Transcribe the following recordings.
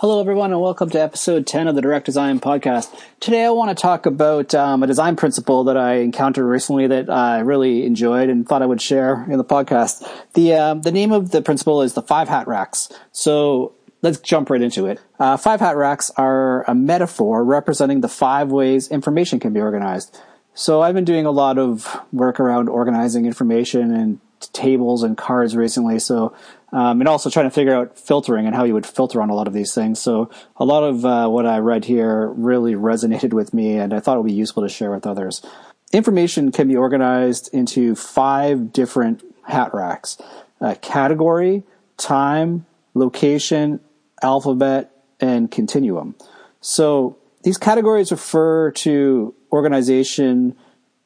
Hello, everyone, and welcome to episode 10 of the Direct Design Podcast. Today, I want to talk about um, a design principle that I encountered recently that I really enjoyed and thought I would share in the podcast. The, uh, the name of the principle is the five hat racks. So, let's jump right into it. Uh, five hat racks are a metaphor representing the five ways information can be organized. So, I've been doing a lot of work around organizing information and tables and cards recently. So, um, and also trying to figure out filtering and how you would filter on a lot of these things. So, a lot of uh, what I read here really resonated with me, and I thought it would be useful to share with others. Information can be organized into five different hat racks uh, category, time, location, alphabet, and continuum. So, these categories refer to organization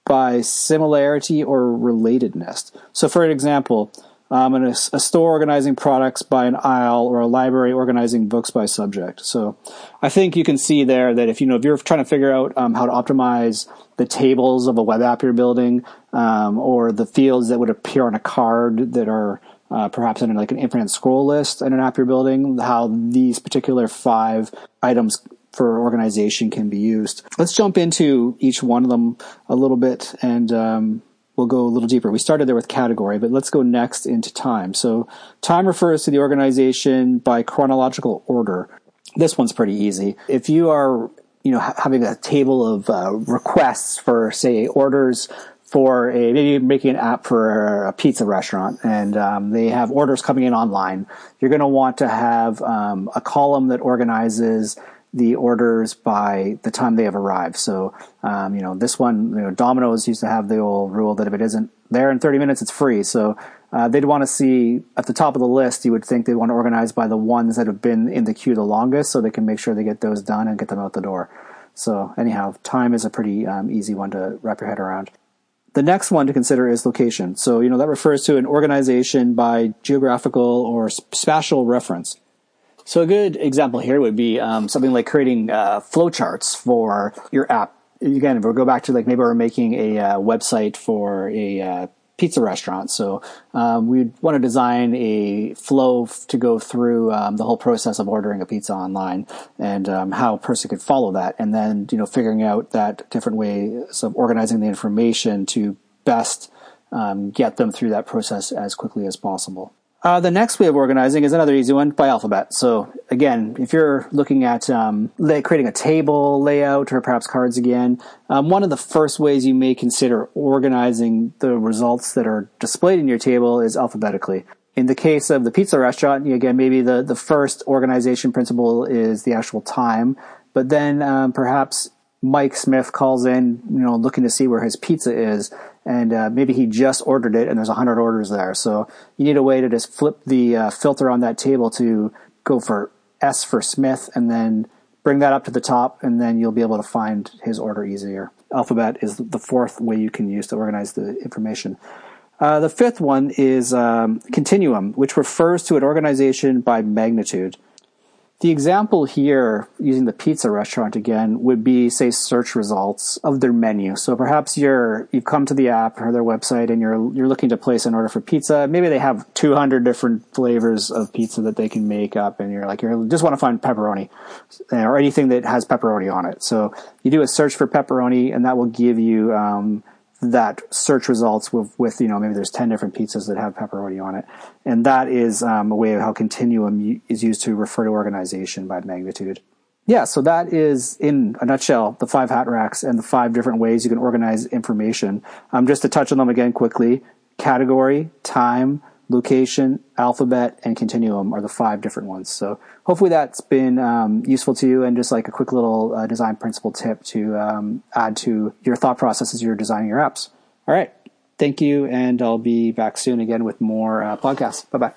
by similarity or relatedness. So, for example, um, a, a, store organizing products by an aisle or a library organizing books by subject. So, I think you can see there that if you know if you're trying to figure out um, how to optimize the tables of a web app you're building, um, or the fields that would appear on a card that are uh, perhaps in like an infinite scroll list in an app you're building, how these particular five items for organization can be used. Let's jump into each one of them a little bit and um, we'll go a little deeper. We started there with category, but let's go next into time. So time refers to the organization by chronological order. This one's pretty easy. If you are, you know, having a table of uh, requests for, say, orders for a maybe making an app for a pizza restaurant and um, they have orders coming in online you're going to want to have um, a column that organizes the orders by the time they have arrived. So, um, you know, this one, you know, Domino's used to have the old rule that if it isn't there in 30 minutes, it's free. So, uh, they'd want to see at the top of the list, you would think they'd want to organize by the ones that have been in the queue the longest so they can make sure they get those done and get them out the door. So, anyhow, time is a pretty um, easy one to wrap your head around. The next one to consider is location. So, you know, that refers to an organization by geographical or spatial reference. So a good example here would be um, something like creating uh, flowcharts for your app. Again, if we go back to like maybe we're making a uh, website for a uh, pizza restaurant, so um, we'd want to design a flow to go through um, the whole process of ordering a pizza online and um, how a person could follow that, and then you know figuring out that different ways of organizing the information to best um, get them through that process as quickly as possible. Uh, the next way of organizing is another easy one by alphabet. So again, if you're looking at um, creating a table layout or perhaps cards again, um, one of the first ways you may consider organizing the results that are displayed in your table is alphabetically. In the case of the pizza restaurant, again, maybe the, the first organization principle is the actual time, but then um, perhaps Mike Smith calls in, you know, looking to see where his pizza is, and uh, maybe he just ordered it, and there's hundred orders there. So you need a way to just flip the uh, filter on that table to go for S for Smith, and then bring that up to the top, and then you'll be able to find his order easier. Alphabet is the fourth way you can use to organize the information. Uh, the fifth one is um, continuum, which refers to an organization by magnitude. The example here, using the pizza restaurant again, would be, say, search results of their menu. So perhaps you're, you've come to the app or their website and you're, you're looking to place an order for pizza. Maybe they have 200 different flavors of pizza that they can make up and you're like, you just want to find pepperoni or anything that has pepperoni on it. So you do a search for pepperoni and that will give you, um, that search results with, with, you know, maybe there's 10 different pizzas that have pepperoni on it. And that is um, a way of how continuum is used to refer to organization by magnitude. Yeah, so that is, in a nutshell, the five hat racks and the five different ways you can organize information. Um, just to touch on them again quickly category, time, location, alphabet, and continuum are the five different ones. So hopefully that's been um, useful to you and just like a quick little uh, design principle tip to um, add to your thought process as you're designing your apps. All right. Thank you. And I'll be back soon again with more uh, podcasts. Bye bye.